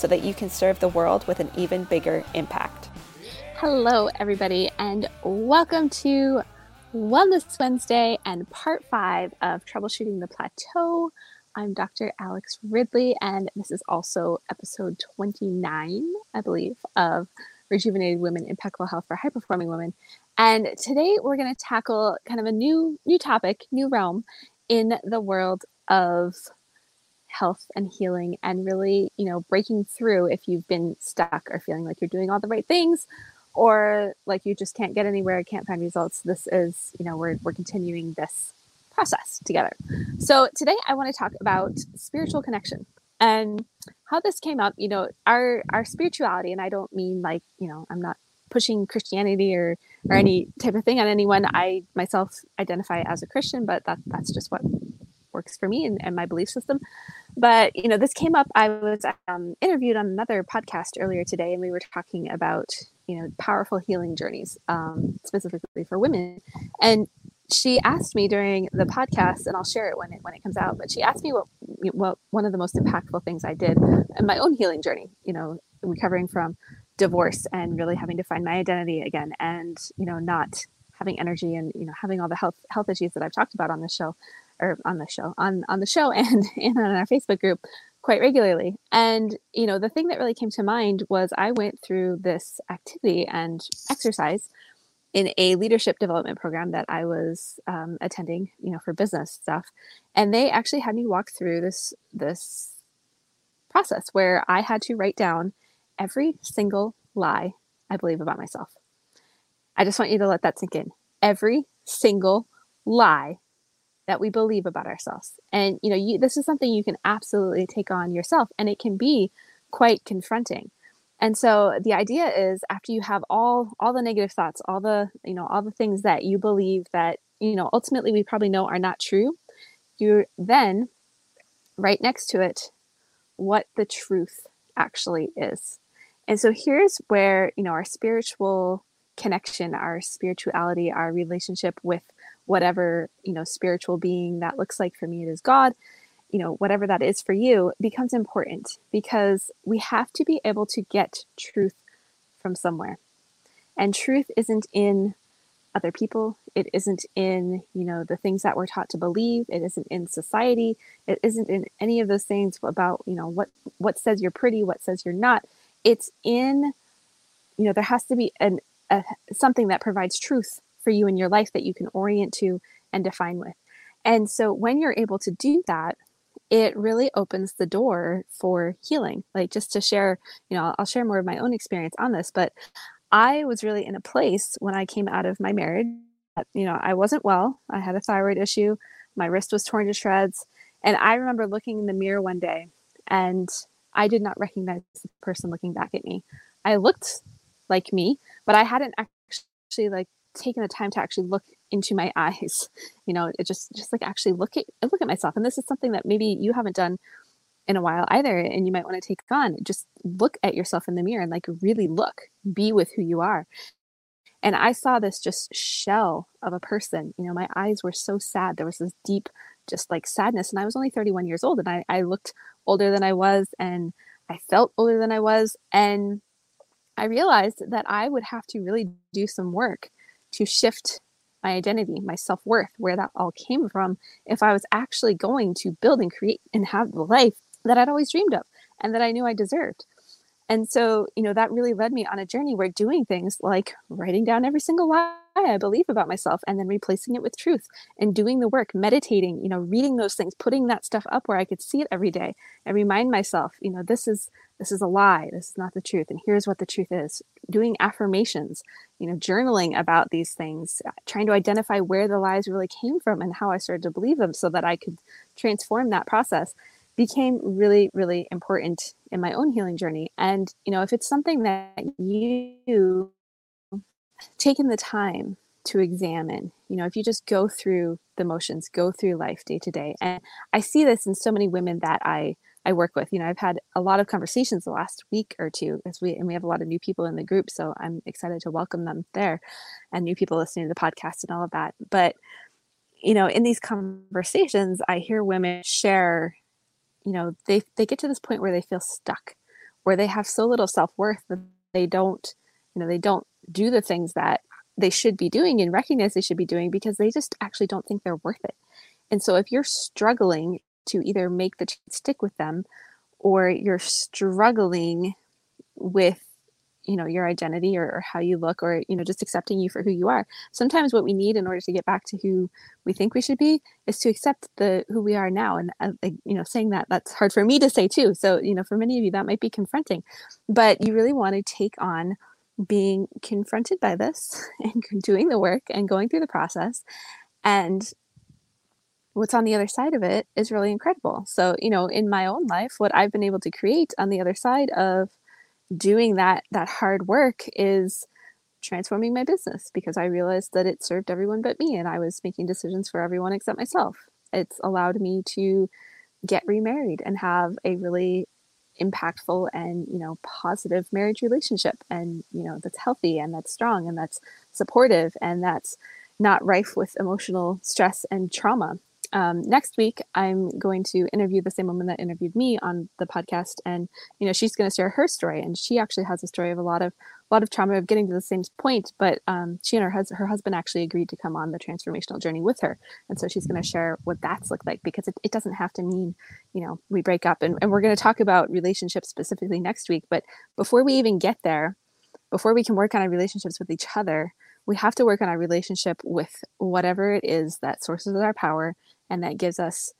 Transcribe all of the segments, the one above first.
so that you can serve the world with an even bigger impact. Hello, everybody, and welcome to Wellness Wednesday and part five of Troubleshooting the Plateau. I'm Dr. Alex Ridley, and this is also episode 29, I believe, of Rejuvenated Women Impeccable Health for High Performing Women. And today we're going to tackle kind of a new new topic, new realm in the world of health and healing and really, you know, breaking through if you've been stuck or feeling like you're doing all the right things or like you just can't get anywhere, can't find results. This is, you know, we're, we're continuing this process together. So today I want to talk about spiritual connection and how this came up, you know, our, our spirituality. And I don't mean like, you know, I'm not pushing Christianity or, or any type of thing on anyone. I myself identify as a Christian, but that, that's just what works for me and, and my belief system. But you know, this came up. I was um, interviewed on another podcast earlier today, and we were talking about you know powerful healing journeys, um, specifically for women. And she asked me during the podcast, and I'll share it when it when it comes out. But she asked me what what one of the most impactful things I did in my own healing journey. You know, recovering from divorce and really having to find my identity again, and you know, not having energy and you know having all the health health issues that I've talked about on this show or on the show on on the show and, and on our facebook group quite regularly. And you know the thing that really came to mind was i went through this activity and exercise in a leadership development program that i was um, attending you know for business stuff. And they actually had me walk through this this process where i had to write down every single lie i believe about myself. I just want you to let that sink in. Every single lie that we believe about ourselves. And you know, you, this is something you can absolutely take on yourself and it can be quite confronting. And so the idea is after you have all all the negative thoughts, all the, you know, all the things that you believe that, you know, ultimately we probably know are not true, you then right next to it what the truth actually is. And so here's where, you know, our spiritual connection, our spirituality, our relationship with whatever you know spiritual being that looks like for me it is god you know whatever that is for you becomes important because we have to be able to get truth from somewhere. And truth isn't in other people. It isn't in you know the things that we're taught to believe. It isn't in society. It isn't in any of those things about you know what what says you're pretty what says you're not. It's in you know there has to be an a, something that provides truth for you in your life that you can orient to and define with. And so when you're able to do that, it really opens the door for healing. Like just to share, you know, I'll share more of my own experience on this, but I was really in a place when I came out of my marriage that, you know, I wasn't well. I had a thyroid issue. My wrist was torn to shreds. And I remember looking in the mirror one day and I did not recognize the person looking back at me. I looked like me, but I hadn't actually like taken the time to actually look into my eyes you know it just just like actually look at look at myself. And this is something that maybe you haven't done in a while either and you might want to take on. Just look at yourself in the mirror and like really look. Be with who you are. And i saw this just shell of a person. You know my eyes were so sad. There was this deep just like sadness and i was only 31 years old and i, I looked older than i was and i felt older than i was and i realized that i would have to really do some work to shift my identity, my self worth, where that all came from, if I was actually going to build and create and have the life that I'd always dreamed of and that I knew I deserved. And so, you know, that really led me on a journey where doing things like writing down every single lie I believe about myself and then replacing it with truth and doing the work, meditating, you know, reading those things, putting that stuff up where I could see it every day and remind myself, you know, this is this is a lie, this is not the truth and here's what the truth is. Doing affirmations, you know, journaling about these things, uh, trying to identify where the lies really came from and how I started to believe them so that I could transform that process became really, really important in my own healing journey. And, you know, if it's something that you taken the time to examine, you know, if you just go through the motions, go through life day to day. And I see this in so many women that I I work with. You know, I've had a lot of conversations the last week or two as we and we have a lot of new people in the group, so I'm excited to welcome them there and new people listening to the podcast and all of that. But you know, in these conversations, I hear women share, you know, they they get to this point where they feel stuck, where they have so little self-worth that they don't, you know, they don't do the things that they should be doing and recognize they should be doing because they just actually don't think they're worth it. And so if you're struggling to either make the stick with them or you're struggling with you know your identity or, or, how you look or you know just accepting you for who you are. Sometimes what we need in order to get back to who we think we should be is to accept the who we are now. And uh, you know saying that that's hard for me to say too. So you know for many of you that might be confronting. But you really want to take on being confronted by this and doing the work and going through the process. And what's on the other side of it is really incredible. So, you know, in my own life, what I've been able to create on the other side of doing that that hard work is transforming my business because I realized that it served everyone but me and I was making decisions for everyone except myself. It's allowed me to get remarried and have a really impactful and, you know, positive marriage relationship and, you know, that's healthy and that's strong and that's supportive and that's not rife with emotional stress and trauma um, next week i'm going to interview the same woman that interviewed me on the podcast and you know she's going to share her story and she actually has a story of a lot of a lot of trauma of getting to the same point but um, she and her, hus- her husband actually agreed to come on the transformational journey with her and so she's going to share what that's looked like because it, it doesn't have to mean you know we break up and, and we're going to talk about relationships specifically next week but before we even get there before we can work on our relationships with each other we have to work on our relationship with whatever it is that sources our power and that gives us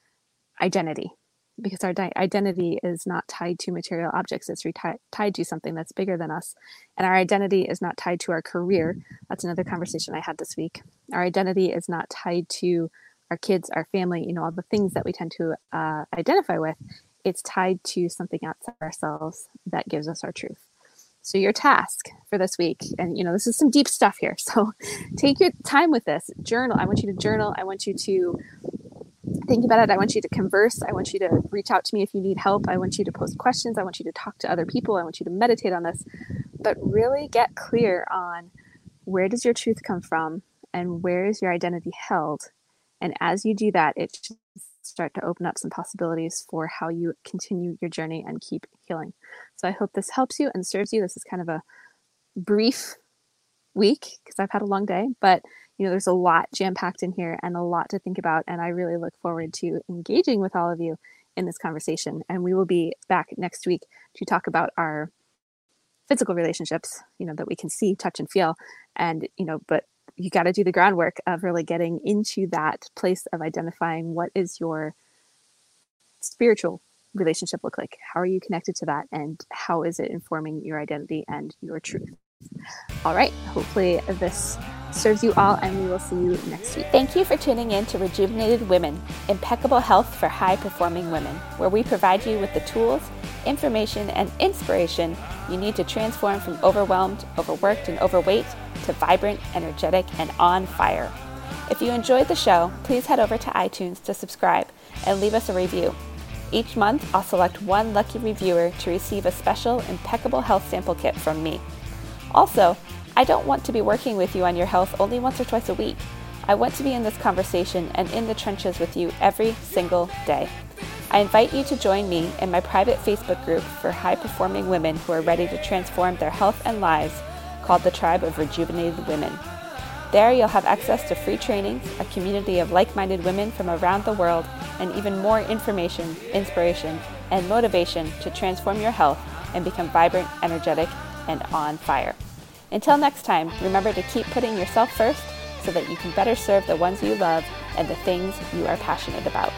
identity because our di- identity is not tied to material objects it's tied to something that's bigger than us. And our identity is not tied to our career. That's another conversation i had this week. Our identity is not tied to our kids our family you know all the things that we tend to uh, identify with. It's tied to something outside ourselves that gives us our truth. So your task for this week and you know this is some deep stuff here. So take your time with this. Journal. I want you to journal. I want you to think about it. I want you to converse. I want you to reach out to me if you need help. I want you to post questions. I want you to talk to other people. I want you to meditate on this, but really get clear on where does your truth come from and where is your identity held. And as you do that, it should start to open up some possibilities for how you continue your journey and keep healing. So I hope this helps you and serves you. This is kind of a brief week because I've had a long day, but you know, there's a lot jam packed in here and a lot to think about. And I really look forward to engaging with all of you in this conversation. And we will be back next week to talk about our physical relationships, you know, that we can see, touch, and feel. And, you know, but you got to do the groundwork of really getting into that place of identifying what is your spiritual relationship look like? How are you connected to that? And how is it informing your identity and your truth? All right. Hopefully, this serves you all, and we will see you next week. Thank you for tuning in to Rejuvenated Women Impeccable Health for High Performing Women, where we provide you with the tools, information, and inspiration you need to transform from overwhelmed, overworked, and overweight to vibrant, energetic, and on fire. If you enjoyed the show, please head over to iTunes to subscribe and leave us a review. Each month, I'll select one lucky reviewer to receive a special Impeccable Health Sample Kit from me. Also, I don't want to be working with you on your health only once or twice a week. I want to be in this conversation and in the trenches with you every single day. I invite you to join me in my private Facebook group for high performing women who are ready to transform their health and lives called the Tribe of Rejuvenated Women. There, you'll have access to free trainings, a community of like minded women from around the world, and even more information, inspiration, and motivation to transform your health and become vibrant, energetic, and on fire. Until next time, remember to keep putting yourself first so that you can better serve the ones you love and the things you are passionate about.